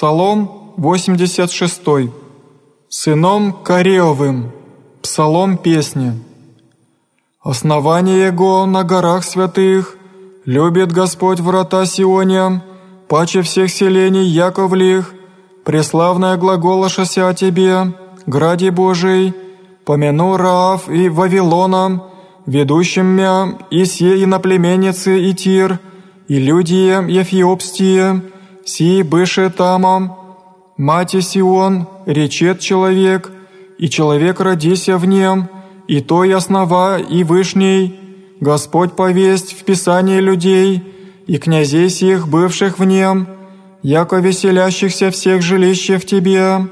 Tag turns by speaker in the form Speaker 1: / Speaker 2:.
Speaker 1: Псалом 86. Сыном Кореовым. Псалом песни. Основание Его на горах святых, любит Господь врата Сиония, паче всех селений Яковлих, преславная глаголошася о Тебе, граде Божий, помяну Раав и Вавилона, ведущим мя и сей иноплеменницы и Тир, и люди Ефиопстие, си быше тамом, мати Сион, речет человек, и человек родися в нем, и то и основа, и вышней, Господь повесть в Писании людей, и князей сих, бывших в нем, яко веселящихся всех жилище в Тебе,